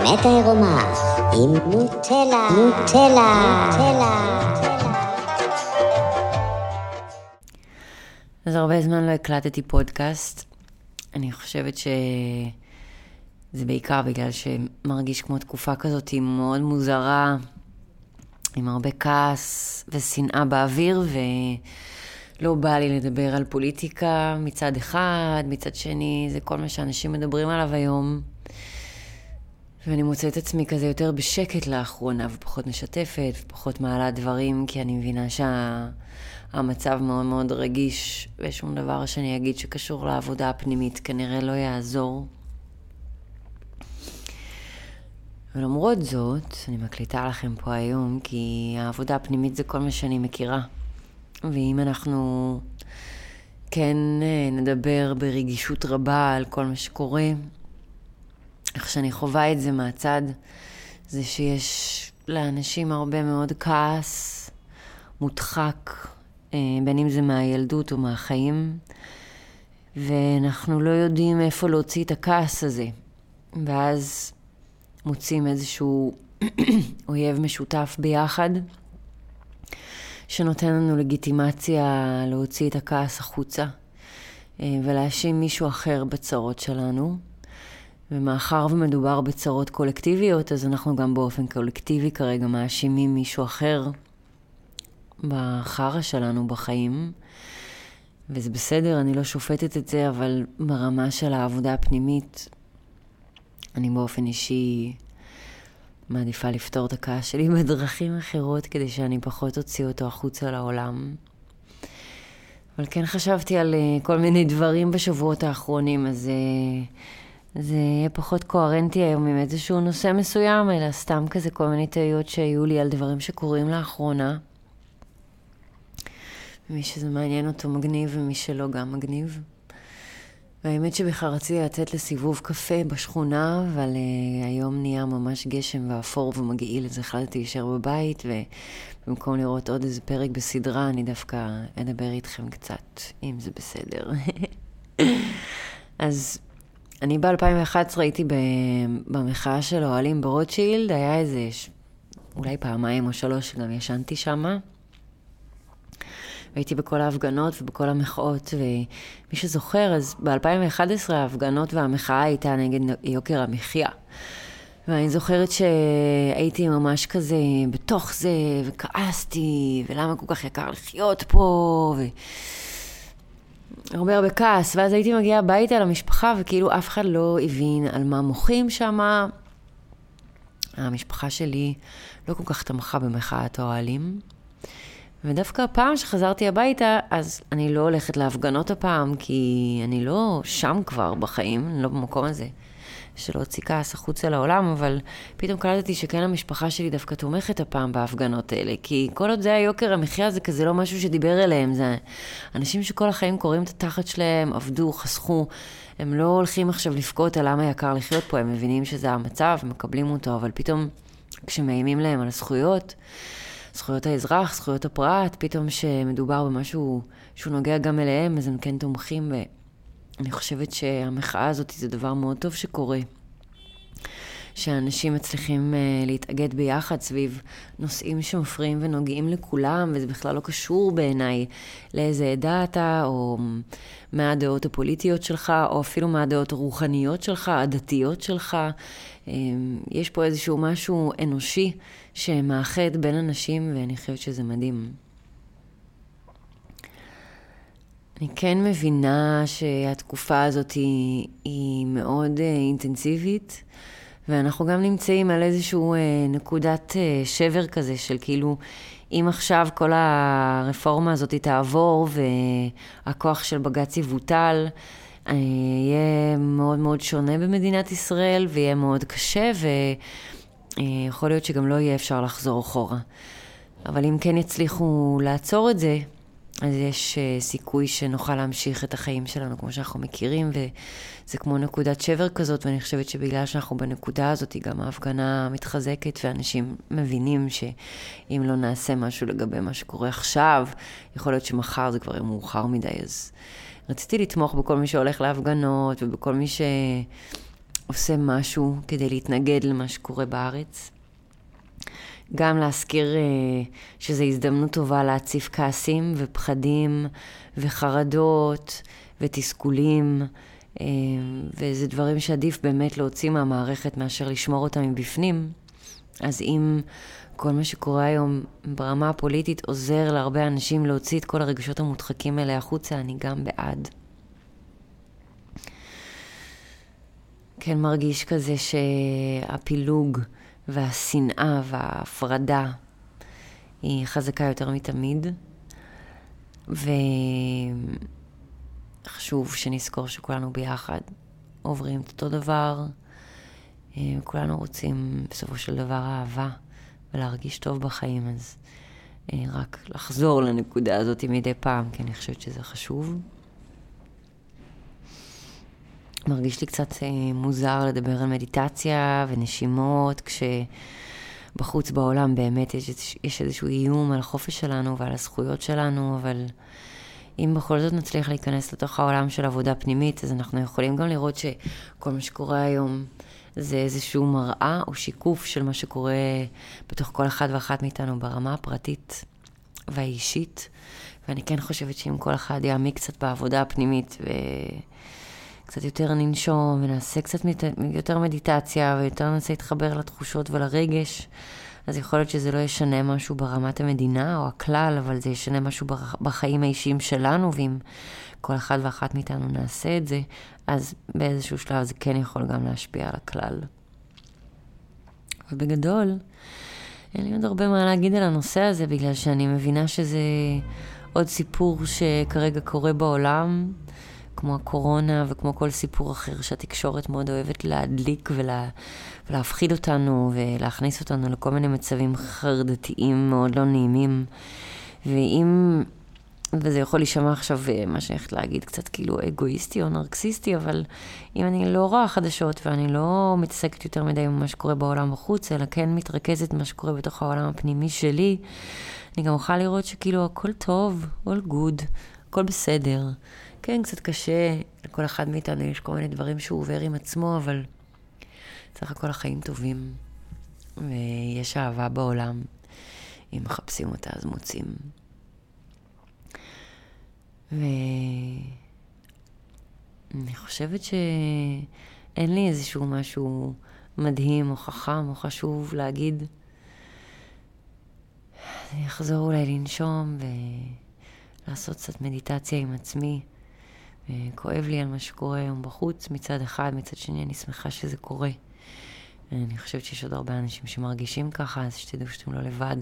האמת העירומה עם נוטלה, נוטלה, נוטלה. אז הרבה זמן לא הקלטתי פודקאסט. אני חושבת שזה בעיקר בגלל שמרגיש כמו תקופה כזאת מאוד מוזרה, עם הרבה כעס ושנאה באוויר, ולא בא לי לדבר על פוליטיקה מצד אחד, מצד שני זה כל מה שאנשים מדברים עליו היום. ואני מוצאת עצמי כזה יותר בשקט לאחרונה, ופחות משתפת, ופחות מעלה דברים, כי אני מבינה שהמצב שה... מאוד מאוד רגיש, ושום דבר שאני אגיד שקשור לעבודה הפנימית כנראה לא יעזור. ולמרות זאת, אני מקליטה לכם פה היום, כי העבודה הפנימית זה כל מה שאני מכירה. ואם אנחנו כן אה, נדבר ברגישות רבה על כל מה שקורה, איך שאני חווה את זה מהצד, זה שיש לאנשים הרבה מאוד כעס מודחק, אה, בין אם זה מהילדות או מהחיים, ואנחנו לא יודעים איפה להוציא את הכעס הזה. ואז מוצאים איזשהו אויב משותף ביחד, שנותן לנו לגיטימציה להוציא את הכעס החוצה אה, ולהאשים מישהו אחר בצרות שלנו. ומאחר ומדובר בצרות קולקטיביות, אז אנחנו גם באופן קולקטיבי כרגע מאשימים מישהו אחר בחרא שלנו בחיים. וזה בסדר, אני לא שופטת את זה, אבל ברמה של העבודה הפנימית, אני באופן אישי מעדיפה לפתור את הכעס שלי בדרכים אחרות, כדי שאני פחות אוציא אותו החוצה לעולם. אבל כן חשבתי על uh, כל מיני דברים בשבועות האחרונים, אז uh, זה יהיה פחות קוהרנטי היום עם איזשהו נושא מסוים, אלא סתם כזה כל מיני תהיות שהיו לי על דברים שקורים לאחרונה. מי שזה מעניין אותו מגניב, ומי שלא גם מגניב. והאמת שבכלל רציתי לצאת לסיבוב קפה בשכונה, אבל uh, היום נהיה ממש גשם ואפור ומגעיל, אז החלטתי להישאר בבית, ובמקום לראות עוד איזה פרק בסדרה, אני דווקא אדבר איתכם קצת, אם זה בסדר. אז אני ב-2011 הייתי במחאה של אוהלים ברוטשילד, היה איזה אולי פעמיים או שלוש שגם ישנתי שמה. והייתי בכל ההפגנות ובכל המחאות, ומי שזוכר, אז ב-2011 ההפגנות והמחאה הייתה נגד יוקר המחיה. ואני זוכרת שהייתי ממש כזה בתוך זה, וכעסתי, ולמה כל כך יקר לחיות פה, ו... הרבה הרבה כעס, ואז הייתי מגיעה הביתה למשפחה, וכאילו אף אחד לא הבין על מה מוחים שם. המשפחה שלי לא כל כך תמכה במחאת האוהלים. ודווקא הפעם שחזרתי הביתה, אז אני לא הולכת להפגנות הפעם, כי אני לא שם כבר בחיים, אני לא במקום הזה. של להוציא כעס החוצה לעולם, אבל פתאום קלטתי שכן המשפחה שלי דווקא תומכת הפעם בהפגנות האלה, כי כל עוד זה היוקר המחיה זה כזה לא משהו שדיבר אליהם, זה אנשים שכל החיים קוראים את התחת שלהם, עבדו, חסכו, הם לא הולכים עכשיו לבכות על למה יקר לחיות פה, הם מבינים שזה המצב, מקבלים אותו, אבל פתאום כשמאיימים להם על הזכויות, זכויות האזרח, זכויות הפרט, פתאום שמדובר במשהו שהוא נוגע גם אליהם, אז הם כן תומכים, ואני חושבת שהמחאה הזאת זה דבר מאוד טוב שקורה. שאנשים מצליחים uh, להתאגד ביחד סביב נושאים שמפריעים ונוגעים לכולם, וזה בכלל לא קשור בעיניי לאיזה עדה אתה, או מה הדעות הפוליטיות שלך, או אפילו מה הדעות הרוחניות שלך, הדתיות שלך. Um, יש פה איזשהו משהו אנושי שמאחד בין אנשים, ואני חושבת שזה מדהים. אני כן מבינה שהתקופה הזאת היא, היא מאוד uh, אינטנסיבית. ואנחנו גם נמצאים על איזשהו אה, נקודת אה, שבר כזה של כאילו, אם עכשיו כל הרפורמה הזאת תעבור והכוח של בג"ץ יבוטל, אה, יהיה מאוד מאוד שונה במדינת ישראל ויהיה מאוד קשה ויכול להיות שגם לא יהיה אפשר לחזור אחורה. אבל אם כן יצליחו לעצור את זה, אז יש uh, סיכוי שנוכל להמשיך את החיים שלנו כמו שאנחנו מכירים, וזה כמו נקודת שבר כזאת, ואני חושבת שבגלל שאנחנו בנקודה הזאת, גם ההפגנה מתחזקת, ואנשים מבינים שאם לא נעשה משהו לגבי מה שקורה עכשיו, יכול להיות שמחר זה כבר יהיה מאוחר מדי, אז רציתי לתמוך בכל מי שהולך להפגנות, ובכל מי עושה משהו כדי להתנגד למה שקורה בארץ. גם להזכיר uh, שזו הזדמנות טובה להציף כעסים ופחדים וחרדות ותסכולים, uh, וזה דברים שעדיף באמת להוציא מהמערכת מאשר לשמור אותם מבפנים. אז אם כל מה שקורה היום ברמה הפוליטית עוזר להרבה אנשים להוציא את כל הרגשות המודחקים האלה החוצה, אני גם בעד. כן מרגיש כזה שהפילוג והשנאה וההפרדה היא חזקה יותר מתמיד, וחשוב שנזכור שכולנו ביחד עוברים את אותו דבר, כולנו רוצים בסופו של דבר אהבה ולהרגיש טוב בחיים, אז רק לחזור לנקודה הזאת מדי פעם, כי אני חושבת שזה חשוב. מרגיש לי קצת אה, מוזר לדבר על מדיטציה ונשימות, כשבחוץ בעולם באמת יש, יש איזשהו איום על החופש שלנו ועל הזכויות שלנו, אבל אם בכל זאת נצליח להיכנס לתוך העולם של עבודה פנימית, אז אנחנו יכולים גם לראות שכל מה שקורה היום זה איזשהו מראה או שיקוף של מה שקורה בתוך כל אחד ואחת מאיתנו ברמה הפרטית והאישית. ואני כן חושבת שאם כל אחד יעמיק קצת בעבודה הפנימית ו... קצת יותר ננשום ונעשה קצת מת... יותר מדיטציה ויותר ננסה להתחבר לתחושות ולרגש, אז יכול להיות שזה לא ישנה משהו ברמת המדינה או הכלל, אבל זה ישנה משהו בחיים האישיים שלנו, ואם כל אחד ואחת מאיתנו נעשה את זה, אז באיזשהו שלב זה כן יכול גם להשפיע על הכלל. ובגדול, אין לי עוד הרבה מה להגיד על הנושא הזה, בגלל שאני מבינה שזה עוד סיפור שכרגע קורה בעולם. כמו הקורונה וכמו כל סיפור אחר שהתקשורת מאוד אוהבת להדליק ולה, ולהפחיד אותנו ולהכניס אותנו לכל מיני מצבים חרדתיים מאוד לא נעימים. ואם, וזה יכול להישמע עכשיו, אה, מה שאני הולכת להגיד, קצת כאילו אגואיסטי או נרקסיסטי, אבל אם אני לא רואה חדשות ואני לא מתעסקת יותר מדי עם מה שקורה בעולם בחוץ, אלא כן מתרכזת במה שקורה בתוך העולם הפנימי שלי, אני גם אוכל לראות שכאילו הכל טוב, all good, הכל בסדר. כן, קצת קשה, לכל אחד מאיתנו יש כל מיני דברים שהוא עובר עם עצמו, אבל סך הכל החיים טובים, ויש אהבה בעולם. אם מחפשים אותה, אז מוצאים. ואני חושבת שאין לי איזשהו משהו מדהים או חכם או חשוב להגיד. אני אחזור אולי לנשום ולעשות קצת מדיטציה עם עצמי. כואב לי על מה שקורה היום בחוץ מצד אחד, מצד שני אני שמחה שזה קורה. אני חושבת שיש עוד הרבה אנשים שמרגישים ככה, אז שתדעו שאתם לא לבד.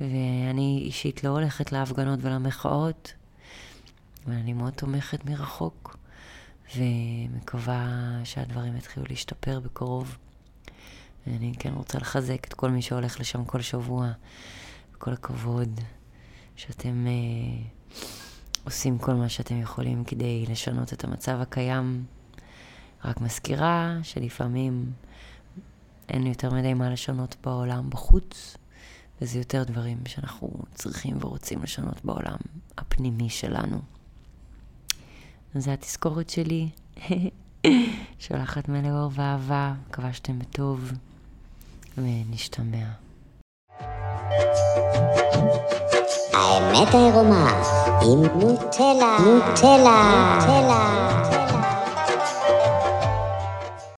ואני אישית לא הולכת להפגנות ולמחאות, אבל אני מאוד תומכת מרחוק, ומקווה שהדברים יתחילו להשתפר בקרוב. ואני כן רוצה לחזק את כל מי שהולך לשם כל שבוע, וכל הכבוד שאתם... Uh, עושים כל מה שאתם יכולים כדי לשנות את המצב הקיים. רק מזכירה שלפעמים אין יותר מדי מה לשנות בעולם בחוץ, וזה יותר דברים שאנחנו צריכים ורוצים לשנות בעולם הפנימי שלנו. זו התזכורת שלי. שולחת מלא אור ואהבה, מקווה שאתם בטוב, ונשתמע. האמת העירומה עם נוטלה, נוטלה, נוטלה.